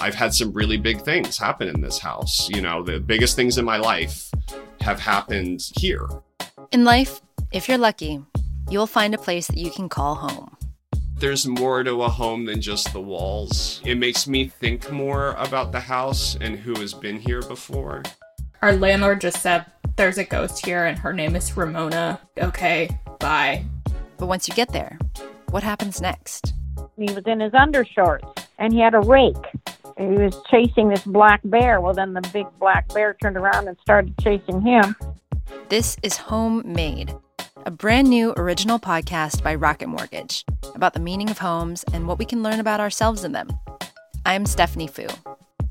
I've had some really big things happen in this house. You know, the biggest things in my life have happened here. In life, if you're lucky, you'll find a place that you can call home. There's more to a home than just the walls. It makes me think more about the house and who has been here before. Our landlord just said there's a ghost here and her name is Ramona. Okay, bye. But once you get there, what happens next? He was in his undershorts and he had a rake. He was chasing this black bear. Well, then the big black bear turned around and started chasing him. This is Homemade, a brand new original podcast by Rocket Mortgage about the meaning of homes and what we can learn about ourselves in them. I'm Stephanie Foo.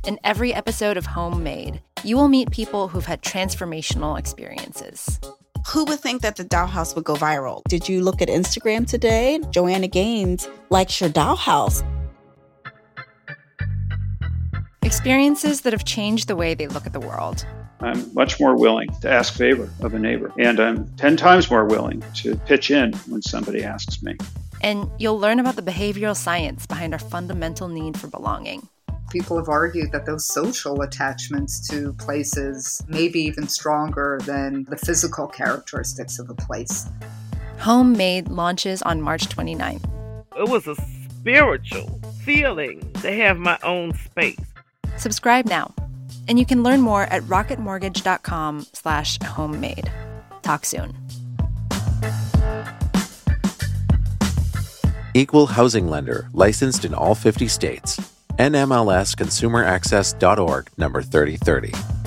In every episode of Homemade, you will meet people who've had transformational experiences. Who would think that the dollhouse would go viral? Did you look at Instagram today? Joanna Gaines likes your doll Experiences that have changed the way they look at the world. I'm much more willing to ask favor of a neighbor, and I'm 10 times more willing to pitch in when somebody asks me. And you'll learn about the behavioral science behind our fundamental need for belonging. People have argued that those social attachments to places may be even stronger than the physical characteristics of a place. Homemade launches on March 29th. It was a spiritual feeling to have my own space. Subscribe now. And you can learn more at rocketmortgage.com slash homemade. Talk soon. Equal housing lender licensed in all 50 states. NMLS NMLSconsumeraccess.org number 3030.